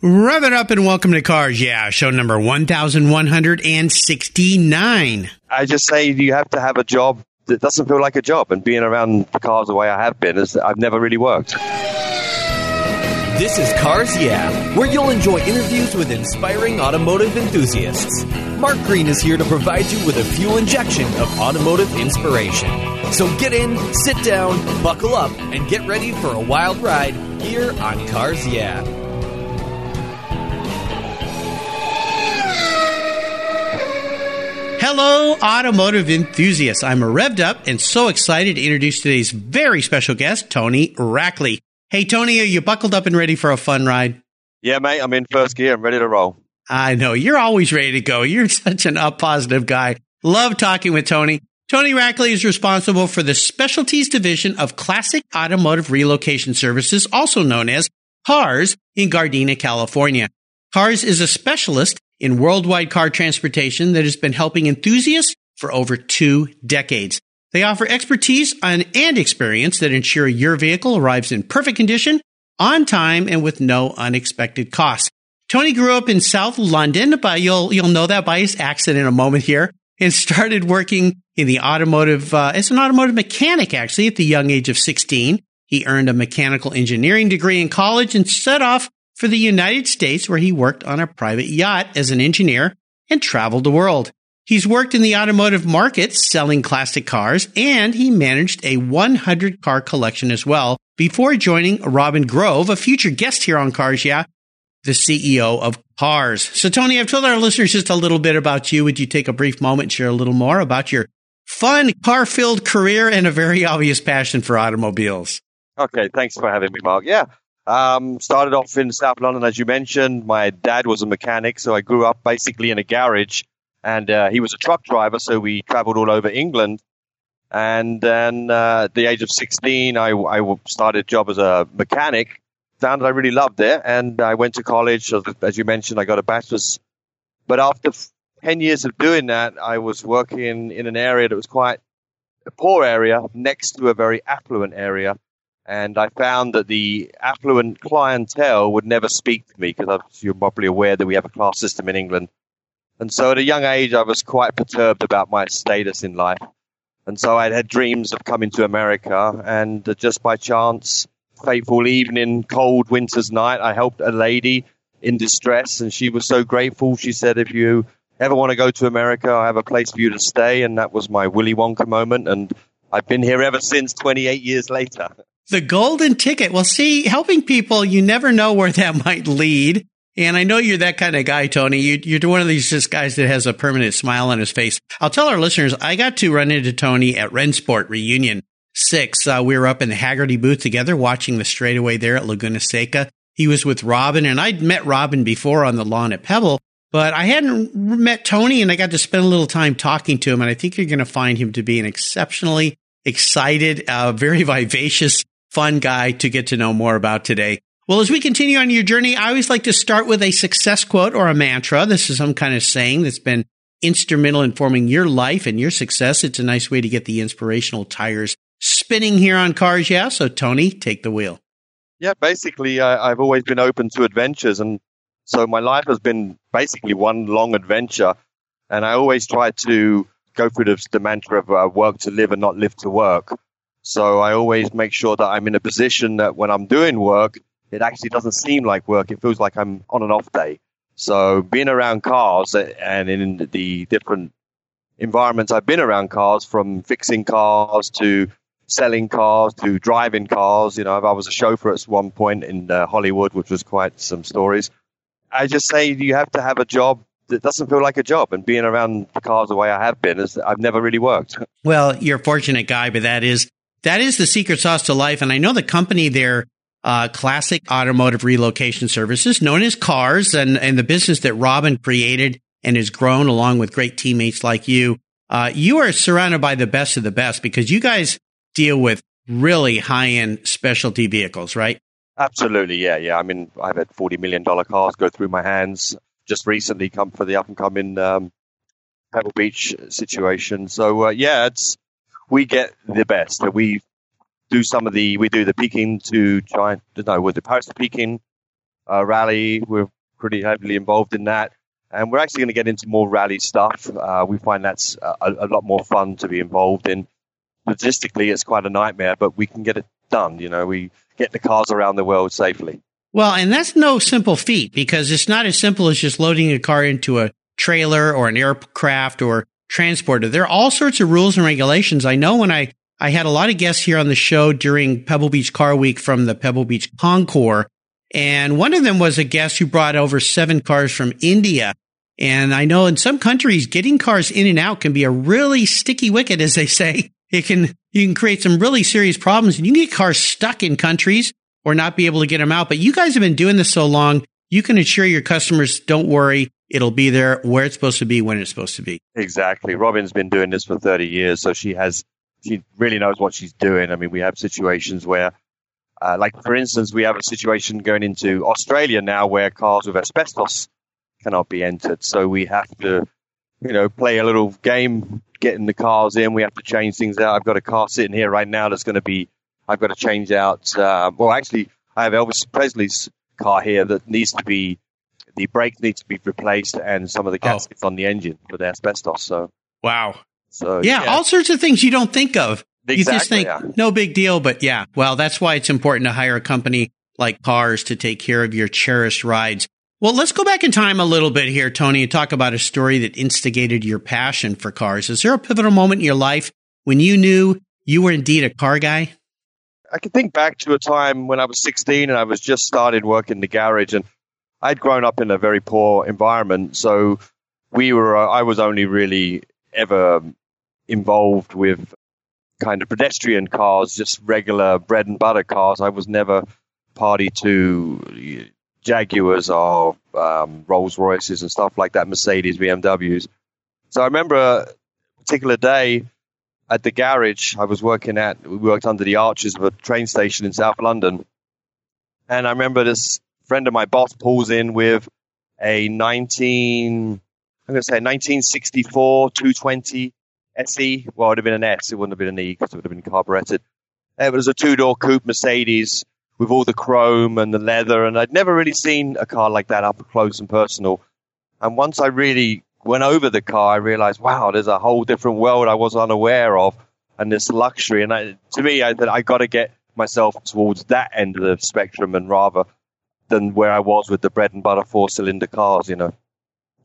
Rev it up and welcome to Cars Yeah, show number 1169. I just say you have to have a job that doesn't feel like a job, and being around cars the way I have been, is I've never really worked. This is Cars Yeah, where you'll enjoy interviews with inspiring automotive enthusiasts. Mark Green is here to provide you with a fuel injection of automotive inspiration. So get in, sit down, buckle up, and get ready for a wild ride here on Cars Yeah. Hello, automotive enthusiasts. I'm revved up and so excited to introduce today's very special guest, Tony Rackley. Hey, Tony, are you buckled up and ready for a fun ride? Yeah, mate, I'm in first gear. I'm ready to roll. I know. You're always ready to go. You're such an up positive guy. Love talking with Tony. Tony Rackley is responsible for the specialties division of Classic Automotive Relocation Services, also known as CARS in Gardena, California. CARS is a specialist in worldwide car transportation that has been helping enthusiasts for over two decades. They offer expertise on, and experience that ensure your vehicle arrives in perfect condition, on time, and with no unexpected costs. Tony grew up in South London, but you'll you'll know that by his accent in a moment here, and started working in the automotive uh, as an automotive mechanic actually at the young age of 16. He earned a mechanical engineering degree in college and set off for the United States, where he worked on a private yacht as an engineer and traveled the world. He's worked in the automotive market selling classic cars, and he managed a 100 car collection as well before joining Robin Grove, a future guest here on Cars Yeah, the CEO of Cars. So, Tony, I've told our listeners just a little bit about you. Would you take a brief moment share a little more about your fun, car filled career and a very obvious passion for automobiles? Okay, thanks for having me, Mark. Yeah, um, started off in South London, as you mentioned. My dad was a mechanic, so I grew up basically in a garage, and uh, he was a truck driver, so we traveled all over England. And then uh, at the age of 16, I, I started a job as a mechanic. Found that I really loved it, and I went to college. As you mentioned, I got a bachelor's. But after 10 years of doing that, I was working in an area that was quite a poor area next to a very affluent area and I found that the affluent clientele would never speak to me because you're probably aware that we have a class system in England. And so at a young age, I was quite perturbed about my status in life. And so I had dreams of coming to America. And just by chance, fateful evening, cold winter's night, I helped a lady in distress. And she was so grateful. She said, if you ever want to go to America, I have a place for you to stay. And that was my Willy Wonka moment. And I've been here ever since 28 years later. The golden ticket. Well, see, helping people, you never know where that might lead. And I know you're that kind of guy, Tony. You, are one of these just guys that has a permanent smile on his face. I'll tell our listeners, I got to run into Tony at Rennsport Reunion 6. Uh, we were up in the Hagerty booth together watching the straightaway there at Laguna Seca. He was with Robin, and I'd met Robin before on the lawn at Pebble, but I hadn't met Tony, and I got to spend a little time talking to him. And I think you're going to find him to be an exceptionally excited, uh, very vivacious fun guy to get to know more about today. Well, as we continue on your journey, I always like to start with a success quote or a mantra. This is some kind of saying that's been instrumental in forming your life and your success. It's a nice way to get the inspirational tires spinning here on Cars Yeah. So, Tony, take the wheel. Yeah, basically, uh, I've always been open to adventures. And so my life has been basically one long adventure. And I always try to go through the, the mantra of uh, work to live and not live to work. So I always make sure that I'm in a position that when I'm doing work, it actually doesn't seem like work. It feels like I'm on an off day. So being around cars and in the different environments I've been around cars, from fixing cars to selling cars to driving cars. You know, I was a chauffeur at one point in uh, Hollywood, which was quite some stories. I just say you have to have a job that doesn't feel like a job. And being around cars the way I have been, is I've never really worked. Well, you're a fortunate guy, but that is that is the secret sauce to life. And I know the company there, uh, Classic Automotive Relocation Services, known as CARS, and, and the business that Robin created and has grown along with great teammates like you. Uh, you are surrounded by the best of the best because you guys deal with really high end specialty vehicles, right? Absolutely. Yeah. Yeah. I mean, I've had $40 million cars go through my hands just recently come for the up and coming, um, Pebble Beach situation. So, uh, yeah, it's, we get the best. That we do some of the we do the Peking to try no with the post peaking uh, rally. We're pretty heavily involved in that. And we're actually going to get into more rally stuff. Uh, we find that's a, a, lot more fun to be involved in. Logistically, it's quite a nightmare, but we can get it done. You know, we get the cars around the world safely. Well, and that's no simple feat because it's not as simple as just loading a car into a trailer or an aircraft or transporter. There are all sorts of rules and regulations. I know when I, I had a lot of guests here on the show during Pebble Beach Car Week from the Pebble Beach Concours and one of them was a guest who brought over seven cars from India. And I know in some countries, getting cars in and out can be a really sticky wicket, as they say. It can, you can create some really serious problems and you can get cars stuck in countries or not be able to get them out. But you guys have been doing this so long, you can assure your customers, don't worry. It'll be there where it's supposed to be when it's supposed to be. Exactly. Robin's been doing this for 30 years. So she has, she really knows what she's doing. I mean, we have situations where uh, like, for instance, we have a situation going into Australia now where cars with asbestos cannot be entered. So we have to, you know, play a little game getting the cars in. We have to change things out. I've got a car sitting here right now that's going to be, I've got to change out. Uh, well, actually, I have Elvis Presley's car here that needs to be, the brakes need to be replaced and some of the gaskets oh. on the engine for the asbestos. So, wow. So, yeah, yeah, all sorts of things you don't think of. Exactly, you just think yeah. no big deal, but yeah, well, that's why it's important to hire a company like Cars to take care of your cherished rides. Well, let's go back in time a little bit here, Tony, and talk about a story that instigated your passion for cars. Is there a pivotal moment in your life when you knew you were indeed a car guy? I can think back to a time when I was 16 and I was just started working in the garage and I'd grown up in a very poor environment. So we were, uh, I was only really ever involved with kind of pedestrian cars, just regular bread and butter cars. I was never party to Jaguars or um, Rolls Royces and stuff like that, Mercedes, BMWs. So I remember a particular day at the garage I was working at. We worked under the arches of a train station in South London, and I remember this friend of my boss pulls in with a 19, I'm going to say 1964 220 SE. Well, it would have been an S. It wouldn't have been an E because it would have been carbureted. It was a two door coupe Mercedes with all the chrome and the leather, and I'd never really seen a car like that up close and personal. And once I really went over the car, I realized, wow, there's a whole different world I was unaware of, and this luxury. And I, to me, I I got to get myself towards that end of the spectrum, and rather than where I was with the bread and butter four cylinder cars, you know.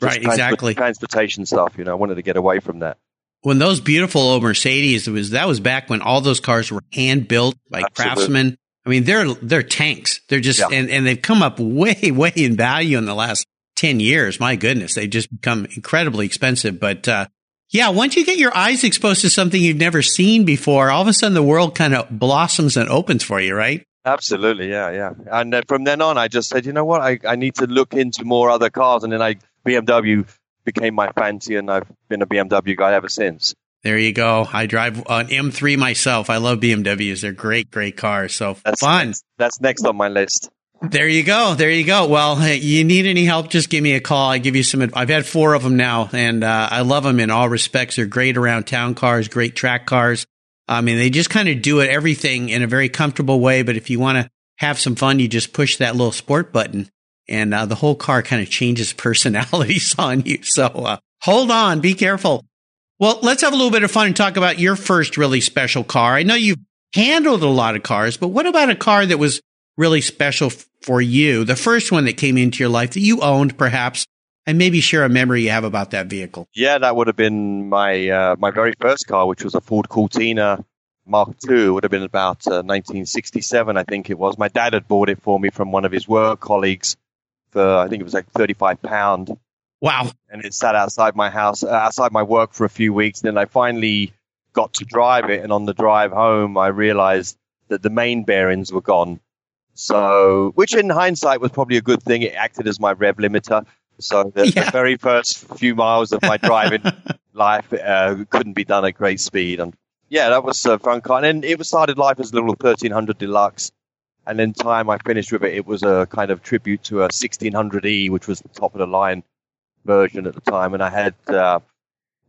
Just right, exactly. Transportation stuff, you know. I wanted to get away from that when those beautiful old Mercedes, was that was back when all those cars were hand built by Absolutely. craftsmen. I mean, they're they're tanks. They're just yeah. and, and they've come up way, way in value in the last ten years. My goodness, they've just become incredibly expensive. But uh, yeah, once you get your eyes exposed to something you've never seen before, all of a sudden the world kind of blossoms and opens for you, right? Absolutely, yeah, yeah. And uh, from then on, I just said, you know what, I, I need to look into more other cars, and then I BMW became my fancy, and I've been a BMW guy ever since. There you go. I drive an M3 myself. I love BMWs. They're great, great cars. So that's, fun. That's next on my list. There you go. There you go. Well, you need any help? Just give me a call. I give you some. I've had four of them now, and uh, I love them in all respects. They're great around town cars, great track cars. I mean, they just kind of do it everything in a very comfortable way. But if you want to have some fun, you just push that little sport button, and uh, the whole car kind of changes personalities on you. So uh, hold on, be careful. Well, let's have a little bit of fun and talk about your first really special car. I know you've handled a lot of cars, but what about a car that was really special f- for you? The first one that came into your life that you owned, perhaps, and maybe share a memory you have about that vehicle. Yeah, that would have been my uh, my very first car, which was a Ford Cortina Mark II. It would have been about uh, 1967, I think it was. My dad had bought it for me from one of his work colleagues for I think it was like 35 pound. Wow. And it sat outside my house, uh, outside my work for a few weeks. Then I finally got to drive it. And on the drive home, I realized that the main bearings were gone. So, which in hindsight was probably a good thing. It acted as my rev limiter. So the, yeah. the very first few miles of my driving life uh, couldn't be done at great speed. And yeah, that was a fun car. And it was started life as a little 1300 deluxe. And then time I finished with it, it was a kind of tribute to a 1600E, which was the top of the line version at the time. And I had uh,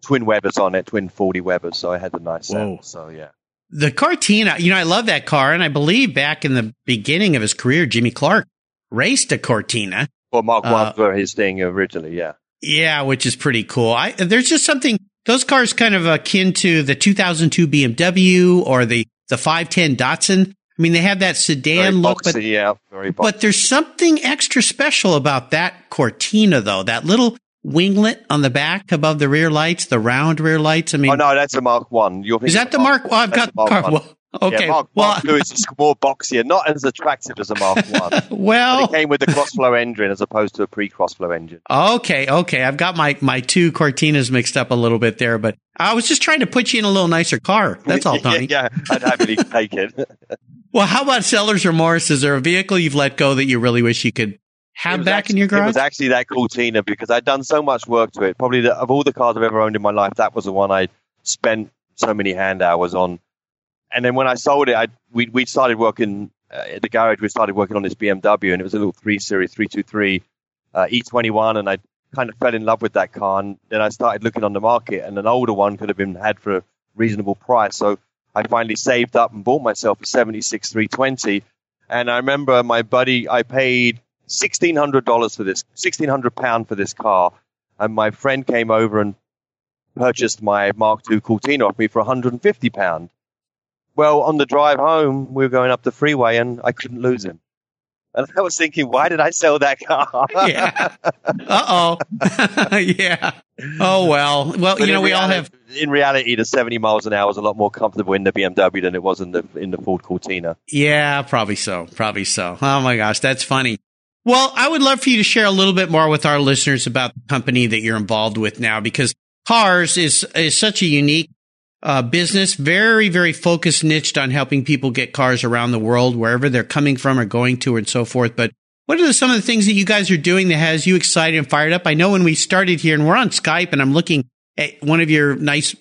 twin Webers on it, twin 40 Webers. So I had the nice sound. So yeah. The Cortina, you know, I love that car. And I believe back in the beginning of his career, Jimmy Clark raced a Cortina. Well, Mark uh, for his thing originally, yeah. Yeah, which is pretty cool. I, there's just something, those cars kind of akin to the 2002 BMW or the, the 510 Datsun. I mean, they have that sedan look, boxy, but, yeah, very boxy. but there's something extra special about that Cortina though. That little winglet on the back above the rear lights, the round rear lights. I mean, oh no, that's a Mark One. Is that the Mark? Mark I've got the car. Well, Okay. Yeah, Mark, well, Mark II is just more boxier, not as attractive as a Mark One. well, but it came with the crossflow engine as opposed to a pre-crossflow engine. Okay, okay. I've got my my two Cortinas mixed up a little bit there, but I was just trying to put you in a little nicer car. That's all, Tony. yeah, I'd happily take it. well, how about seller's remorse? Is there a vehicle you've let go that you really wish you could have back actually, in your garage? It was actually that Cortina because I'd done so much work to it. Probably the, of all the cars I've ever owned in my life, that was the one I spent so many hand hours on and then when I sold it, I we we started working uh, at the garage. We started working on this BMW, and it was a little three series three two three uh, E21, and I kind of fell in love with that car. And then I started looking on the market, and an older one could have been had for a reasonable price. So I finally saved up and bought myself a 76 320. And I remember my buddy, I paid sixteen hundred dollars for this, sixteen hundred pound for this car, and my friend came over and purchased my Mark II Cortina off me for 150 pound. Well, on the drive home, we were going up the freeway and I couldn't lose him. And I was thinking, why did I sell that car? yeah. Uh oh. yeah. Oh well. Well, but you know, we all have. In reality, the seventy miles an hour was a lot more comfortable in the BMW than it was in the in the Ford Cortina. Yeah, probably so. Probably so. Oh my gosh, that's funny. Well, I would love for you to share a little bit more with our listeners about the company that you're involved with now, because cars is is such a unique uh, business, very, very focused, niched on helping people get cars around the world, wherever they're coming from or going to, and so forth. But what are some of the things that you guys are doing that has you excited and fired up? I know when we started here, and we're on Skype, and I'm looking at one of your nice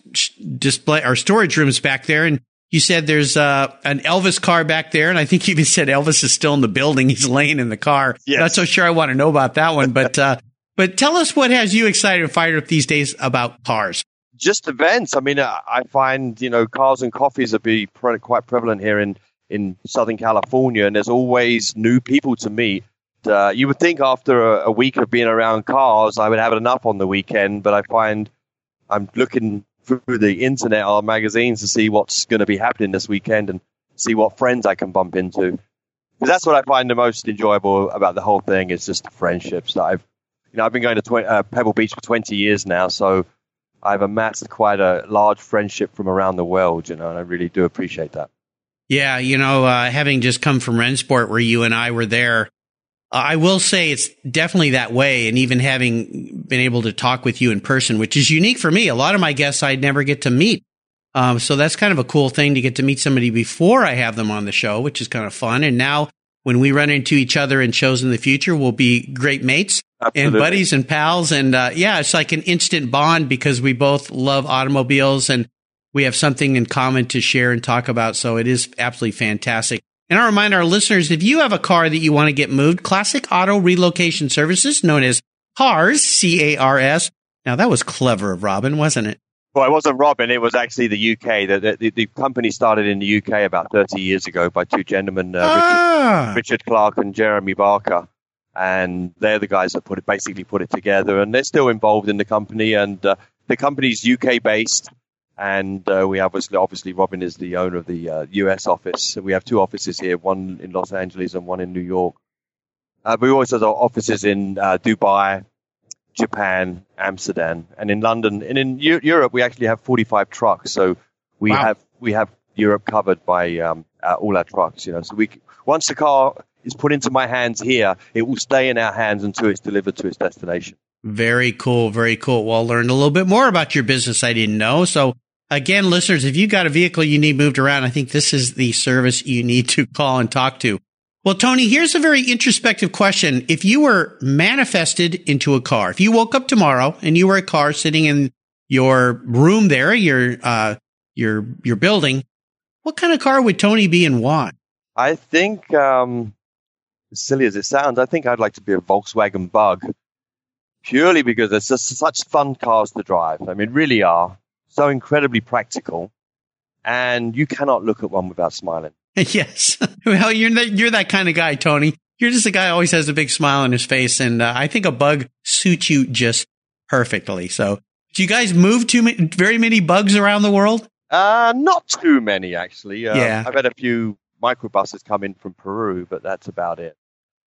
display or storage rooms back there, and you said there's uh, an Elvis car back there, and I think you even said Elvis is still in the building. He's laying in the car. Yes. Not so sure I want to know about that one, but uh, but tell us what has you excited and fired up these days about cars just events. I mean, I find you know cars and coffees are be pre- quite prevalent here in in Southern California, and there's always new people to meet. Uh, you would think after a, a, week of being around cars, I would have it enough on the weekend, but I find I'm looking through the internet or magazines to see what's going to be happening this weekend and see what friends I can bump into. Because that's what I find the most enjoyable about the whole thing is just the friendships that I've, you know, I've been going to tw- uh, Pebble Beach for 20 years now, so I've amassed quite a large friendship from around the world, you know, and I really do appreciate that. Yeah, you know, uh, having just come from Rennsport, where you and I were there, I will say it's definitely that way. And even having been able to talk with you in person, which is unique for me, a lot of my guests I'd never get to meet. Um, so that's kind of a cool thing to get to meet somebody before I have them on the show, which is kind of fun. And now when we run into each other in shows in the future, we'll be great mates Absolutely. and buddies and pals. And uh, yeah, it's like an instant bond because we both love automobiles and we have something in common to share and talk about. So it is absolutely fantastic. And I remind our listeners, if you have a car that you want to get moved, Classic Auto Relocation Services, known as CARS, C-A-R-S. Now that was clever of Robin, wasn't it? Well, it wasn't Robin. It was actually the UK. The, the, the, company started in the UK about 30 years ago by two gentlemen, uh, ah. Richard, Richard, Clark and Jeremy Barker. And they're the guys that put it, basically put it together. And they're still involved in the company. And uh, the company's UK based. And uh, we obviously, obviously, Robin is the owner of the US uh, office. We have two offices here, one in Los Angeles and one in New York. Uh, we also have offices in uh, Dubai, Japan, Amsterdam, and in London. And in U- Europe, we actually have 45 trucks. So we wow. have we have Europe covered by um, uh, all our trucks. You know, so we once the car is put into my hands here, it will stay in our hands until it's delivered to its destination. Very cool, very cool. Well, I learned a little bit more about your business I didn't know. So again, listeners, if you got a vehicle you need moved around, I think this is the service you need to call and talk to. Well, Tony, here's a very introspective question. If you were manifested into a car, if you woke up tomorrow and you were a car sitting in your room there, your, uh, your, your building, what kind of car would Tony be and why? I think, um, as silly as it sounds, I think I'd like to be a Volkswagen Bug purely because it's just such fun cars to drive. I mean, really are so incredibly practical and you cannot look at one without smiling. yes. Well, you're that, you're that kind of guy, Tony. you're just a guy who always has a big smile on his face, and uh, I think a bug suits you just perfectly. So, do you guys move too many, very many bugs around the world? Uh, not too many actually. Uh, Yeah. I've had a few microbuses come in from Peru, but that's about it.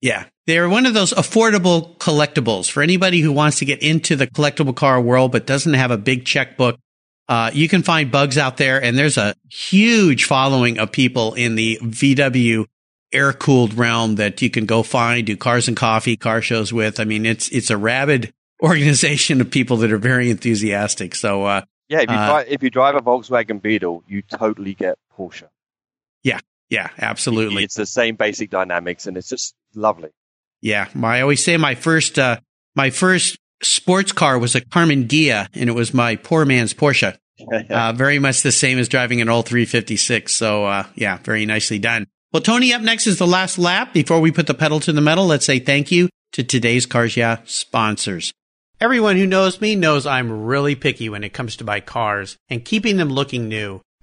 Yeah. They're one of those affordable collectibles for anybody who wants to get into the collectible car world but doesn't have a big checkbook. Uh, you can find bugs out there and there's a huge following of people in the VW air cooled realm that you can go find, do cars and coffee, car shows with. I mean, it's, it's a rabid organization of people that are very enthusiastic. So, uh, Yeah, if you Uh, drive, if you drive a Volkswagen Beetle, you totally get Porsche. yeah, yeah, absolutely. It's the same basic dynamics, and it's just lovely. Yeah, my- I always say my first uh, my first sports car was a Karmann Ghia, and it was my poor man's Porsche. Uh, very much the same as driving an old 356. So uh, yeah, very nicely done. Well, Tony, up next is the last lap. Before we put the pedal to the metal, let's say thank you to today's Cars Yeah sponsors. Everyone who knows me knows I'm really picky when it comes to my cars and keeping them looking new.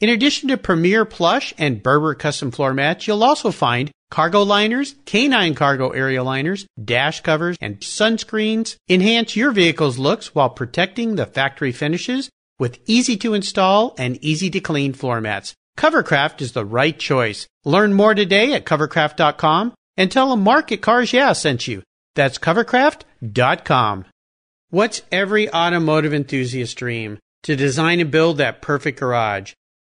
In addition to Premier Plush and Berber custom floor mats, you'll also find cargo liners, canine cargo area liners, dash covers, and sunscreens. Enhance your vehicle's looks while protecting the factory finishes with easy to install and easy to clean floor mats. Covercraft is the right choice. Learn more today at covercraft.com and tell them Market Cars Yeah sent you. That's covercraft.com. What's every automotive enthusiast dream? To design and build that perfect garage.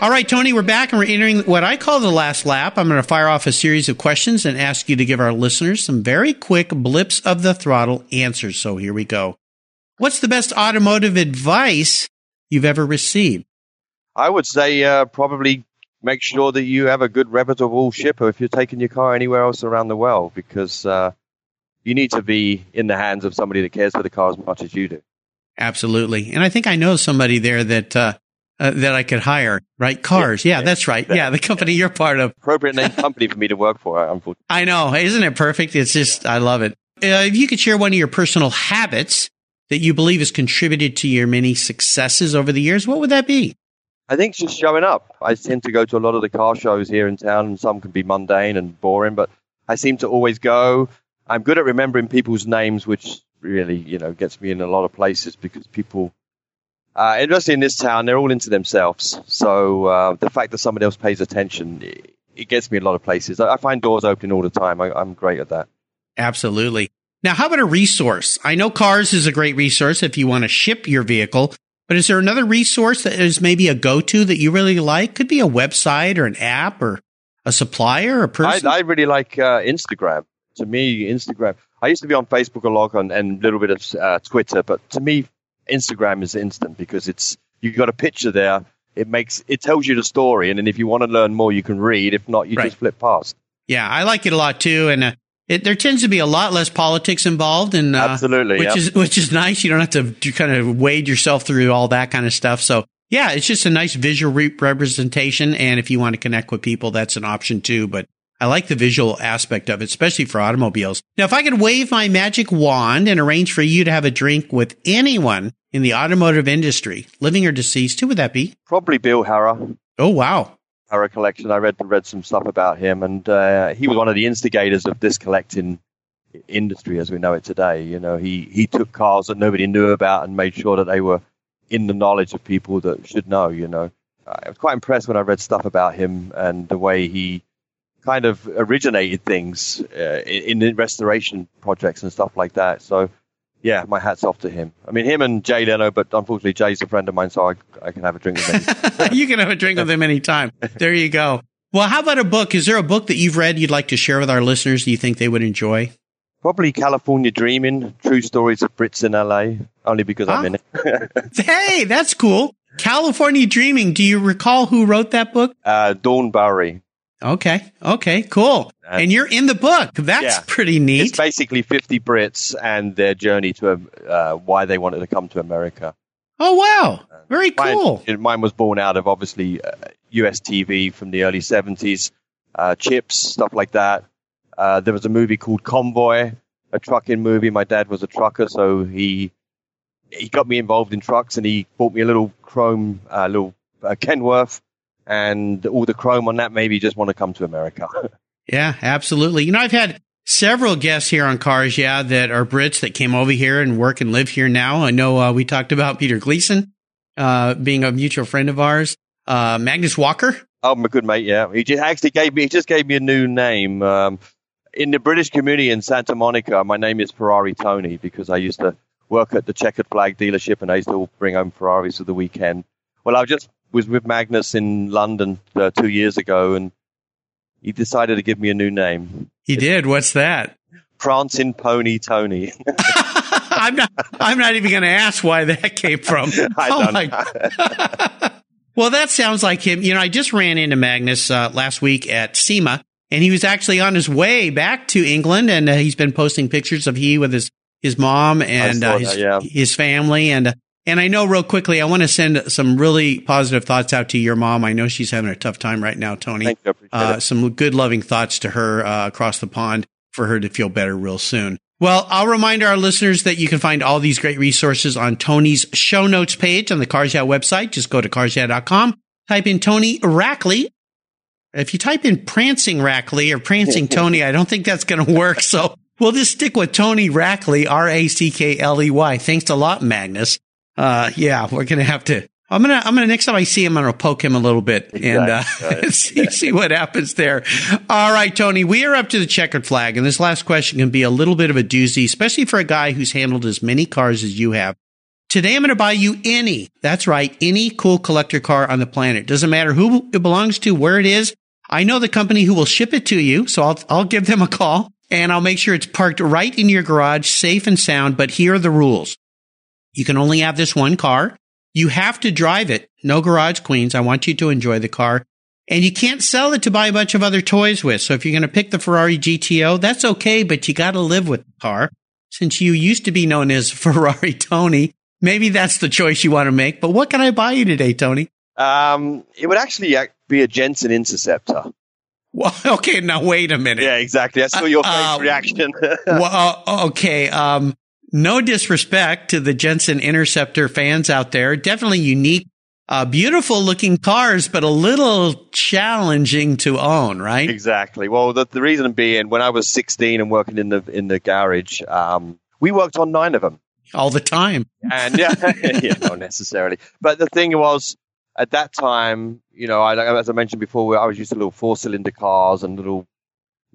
All right, Tony, we're back and we're entering what I call the last lap. I'm going to fire off a series of questions and ask you to give our listeners some very quick blips of the throttle answers. So here we go. What's the best automotive advice you've ever received? I would say uh, probably make sure that you have a good reputable shipper if you're taking your car anywhere else around the world, because uh, you need to be in the hands of somebody that cares for the car as much as you do. Absolutely. And I think I know somebody there that, uh, uh, that I could hire, right? Cars. Yeah, Yeah. that's right. Yeah, the company you're part of. Appropriate name company for me to work for, unfortunately. I know. Isn't it perfect? It's just, I love it. Uh, if you could share one of your personal habits that you believe has contributed to your many successes over the years, what would that be? I think just showing up. I tend to go to a lot of the car shows here in town, and some can be mundane and boring, but I seem to always go. I'm good at remembering people's names, which really, you know, gets me in a lot of places because people, uh, especially in this town, they're all into themselves. So uh, the fact that somebody else pays attention, it, it gets me a lot of places. I, I find doors opening all the time. I, I'm great at that. Absolutely. Now, how about a resource? I know Cars is a great resource if you want to ship your vehicle, but is there another resource that is maybe a go to that you really like? Could be a website or an app or a supplier or a I, person. I really like uh, Instagram. To me, Instagram. I used to be on Facebook a lot and, and a little bit of uh, Twitter, but to me, Instagram is instant because it's you've got a picture there. It makes it tells you the story, and then if you want to learn more, you can read. If not, you Right. just flip past. yeah, I like it a lot too. And uh, it, there tends to be a lot less politics involved, and uh, Absolutely, which yeah. is which is nice. You don't have to kind of wade yourself through all that kind of stuff. So yeah, it's just a nice visual re- representation. And if you want to connect with people, that's an option too. But I like the visual aspect of it, especially for automobiles. Now, if I could wave my magic wand and arrange for you to have a drink with anyone in the automotive industry, living or deceased, who would that be? Probably Bill Harrah. Oh, wow. Harrah collection. I read read some stuff about him, and uh, he was one of the instigators of this collecting industry as we know it today. You know, he he took cars that nobody knew about and made sure that they were in the knowledge of people that should know. You know, I was quite impressed when I read stuff about him and the way he kind of originated things uh, in, in restoration projects and stuff like that. So. Yeah, my hat's off to him. I mean, him and Jay Leno, but unfortunately, Jay's a friend of mine, so I, I can have a drink with him. you can have a drink with him anytime. There you go. Well, how about a book? Is there a book that you've read you'd like to share with our listeners that you think they would enjoy? Probably California Dreaming, True Stories of Brits in LA, only because I'm in it. hey, that's cool. California Dreaming. Do you recall who wrote that book? Uh, Dawn Bowery. Okay. Okay. Cool. And, and, you're in the book. That's yeah, pretty neat. It's basically 50 Brits and their journey to uh, why they wanted to come to America. Oh wow! Very cool. Mine, mine was born out of obviously uh, US TV from the early 70s, uh, chips, stuff like that. Uh, there was a movie called Convoy, a trucking movie. My dad was a trucker, so he he got me involved in trucks, and he bought me a little chrome, uh, little uh, Kenworth, and all the chrome on that maybe just want to come to America. yeah, absolutely. You know, I've had several guests here on Cars, yeah, that are Brits that came over here and work and live here now. I know uh, we talked about Peter Gleason uh, being a mutual friend of ours. Uh, Magnus Walker. Oh, my good mate. Yeah, he just actually gave me. He just gave me a new name. Um, in the British community in Santa Monica, my name is Ferrari Tony because I used to work at the checkered flag dealership and I used to bring home Ferraris for the weekend. Well, I was just was with Magnus in London uh, two years ago and he decided to give me a new name. He did. What's that? Prancing Pony Tony. I'm not. I'm not even going to ask why that came from. I oh my. well, that sounds like him. You know, I just ran into Magnus uh, last week at SEMA, and he was actually on his way back to England, and uh, he's been posting pictures of he with his his mom and uh, his, that, yeah. his family, and uh, and I know real quickly, I want to send some really positive thoughts out to your mom. I know she's having a tough time right now, Tony. Thank you, uh, some good, loving thoughts to her uh, across the pond for her to feel better real soon. Well, I'll remind our listeners that you can find all these great resources on Tony's show notes page on the Cars Yeah website. Just go to carsyeah.com, type in Tony Rackley, if you type in prancing Rackley or prancing Tony, I don't think that's going to work. So we'll just stick with Tony Rackley, R A C K L E Y. Thanks a lot, Magnus. Uh, yeah, we're going to have to. I'm gonna, I'm gonna, next time I see him, I'm gonna poke him a little bit and, uh, see, see what happens there. All right, Tony, we are up to the checkered flag and this last question can be a little bit of a doozy, especially for a guy who's handled as many cars as you have. Today I'm going to buy you any, that's right, any cool collector car on the planet. Doesn't matter who it belongs to, where it is. I know the company who will ship it to you, so I'll, I'll give them a call and I'll make sure it's parked right in your garage, safe and sound. But here are the rules. You can only have this one car. You have to drive it. No garage queens. I want you to enjoy the car. And you can't sell it to buy a bunch of other toys with. So if you're going to pick the Ferrari GTO, that's okay, but you got to live with the car. Since you used to be known as Ferrari Tony, maybe that's the choice you want to make. But what can I buy you today, Tony? Um, it would actually be a Jensen Interceptor. Well, okay, now wait a minute. Yeah, exactly. I saw your face uh, reaction. well, uh, okay. Um, no disrespect to the Jensen Interceptor fans out there. Definitely unique, uh, beautiful looking cars, but a little challenging to own, right? Exactly. Well, the, the reason being, when I was 16 and working in the in the garage, um, we worked on nine of them all the time. And yeah, yeah, not necessarily. But the thing was, at that time, you know, I, as I mentioned before, I was used to little four-cylinder cars and little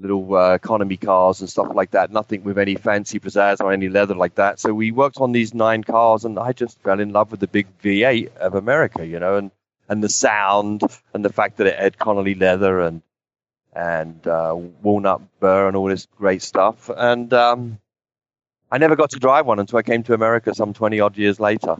little uh, economy cars and stuff like that. Nothing with any fancy pizzazz or any leather like that. So we worked on these nine cars, and I just fell in love with the big V8 of America, you know, and and the sound and the fact that it had Connolly leather and and uh, walnut burr and all this great stuff. And um, I never got to drive one until I came to America some twenty odd years later.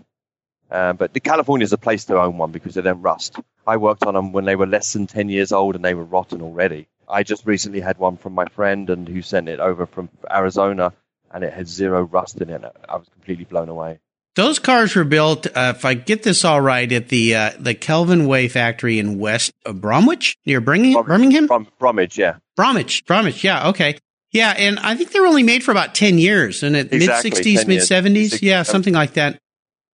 Uh, but California is a place to own one because they don't rust. I worked on them when they were less than 10 years old and they were rotten already. I just recently had one from my friend and who sent it over from Arizona and it had zero rust in it. I was completely blown away. Those cars were built, uh, if I get this all right, at the uh, the Kelvin Way factory in West Bromwich near Birmingham. Birmingham. Brom- Bromwich, yeah. Bromwich, Bromwich. Yeah. Okay. Yeah. And I think they were only made for about 10 years and Exactly, mid 60s, mid 70s. Yeah. Something like that.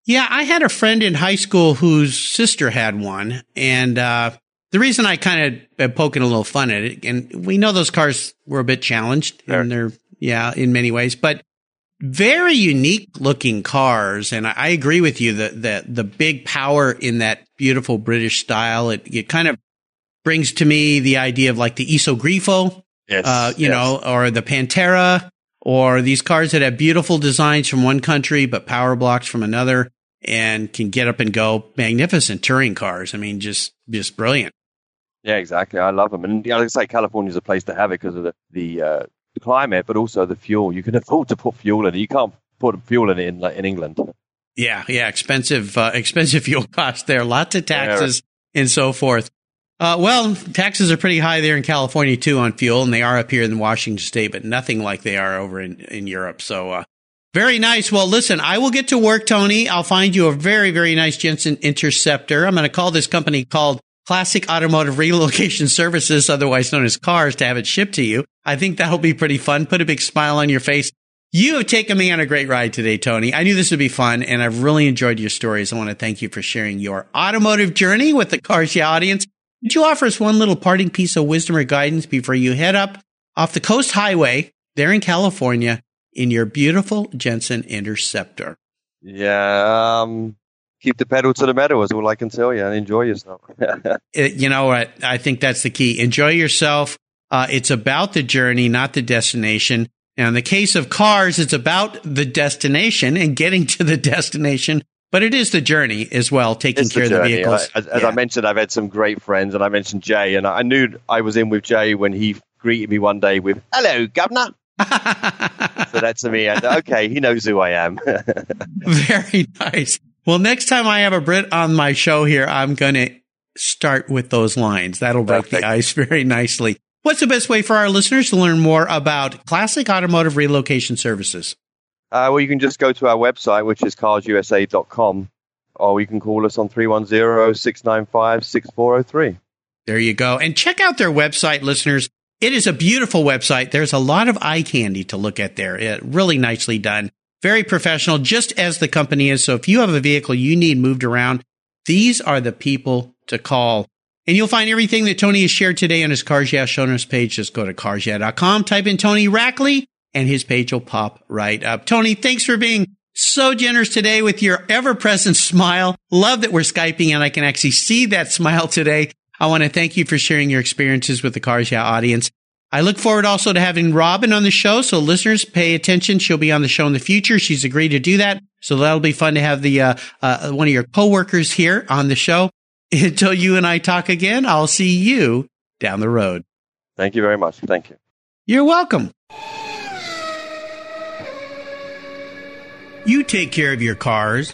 Yeah. I had a friend in high school whose sister had one. And, uh, the reason I kind of am poking a little fun at it, and we know those cars were a bit challenged Sure. and they're, yeah, in many ways, but very unique looking cars. And I, I agree with you that the, the big power in that beautiful British style, it, it kind of brings to me the idea of like the Iso Grifo, Yes. uh, you yes. know, or the Pantera, or these cars that have beautiful designs from one country, but power blocks from another and can get up and go. Magnificent touring cars. I mean, just, just brilliant. Yeah, exactly. I love them, and yeah, like I say, California's a place to have it because of the the, uh, the climate, but also the fuel. You can afford to put fuel in it. You can't put fuel in it in, like, in England. Yeah, yeah, expensive, uh, expensive fuel costs there. Lots of taxes and so forth. Uh, well, taxes are pretty high there in California too on fuel, and they are up here in Washington State, but nothing like they are over in in Europe. So, uh, very nice. Well, listen, I will get to work, Tony. I'll find you a very, very nice Jensen Interceptor. I'm going to call this company called Classic Automotive Relocation Services, otherwise known as CARS, to have it shipped to you. I think that'll be pretty fun. Put a big smile on your face. You have taken me on a great ride today, Tony. I knew this would be fun, and I've really enjoyed your stories. I want to thank you for sharing your automotive journey with the Cars Yeah audience. Would you offer us one little parting piece of wisdom or guidance before you head up off the Coast Highway there in California in your beautiful Jensen Interceptor? Yeah, um, keep the pedal to the metal is all I can tell you, and enjoy yourself. It- you know what? I think that's the key. Enjoy yourself. Uh, it's about the journey, not the destination. Now, in the case of cars, it's about the destination and getting to the destination, but it is the journey as well, taking it's care the of the vehicles. I- as, as I mentioned, I've had some great friends, and I mentioned Jay, and I knew I was in with Jay when he greeted me one day with "Hello, Governor." So that's to me, and okay, he knows who I am. Very nice. Well, next time I have a Brit on my show here, I'm going to start with those lines. That'll break the ice very nicely. What's the best way for our listeners to learn more about classic automotive relocation services? Uh, well, you can just go to our website, which is carsusa.com, or you can call us on 310-695-6403. There you go. And check out their website, listeners. It is a beautiful website. There's a lot of eye candy to look at there. It, really nicely done. Very professional, just as the company is. So if you have a vehicle you need moved around, these are the people to call. And you'll find everything that Tony has shared today on his Cars Yeah show notes page. Just go to carsyeah.com, type in Tony Rackley, and his page will pop right up. Tony, thanks for being so generous today with your ever present smile. Love that we're Skyping and I can actually see that smile today. I want to thank you for sharing your experiences with the Cars Yeah audience. I look forward also to having Robin on the show. So listeners, pay attention. She'll be on the show in the future. She's agreed to do that. So that'll be fun to have the, uh, uh, one of your coworkers here on the show. Until you and I talk again, I'll see you down the road. Thank you very much. Thank you. You're welcome. You take care of your cars,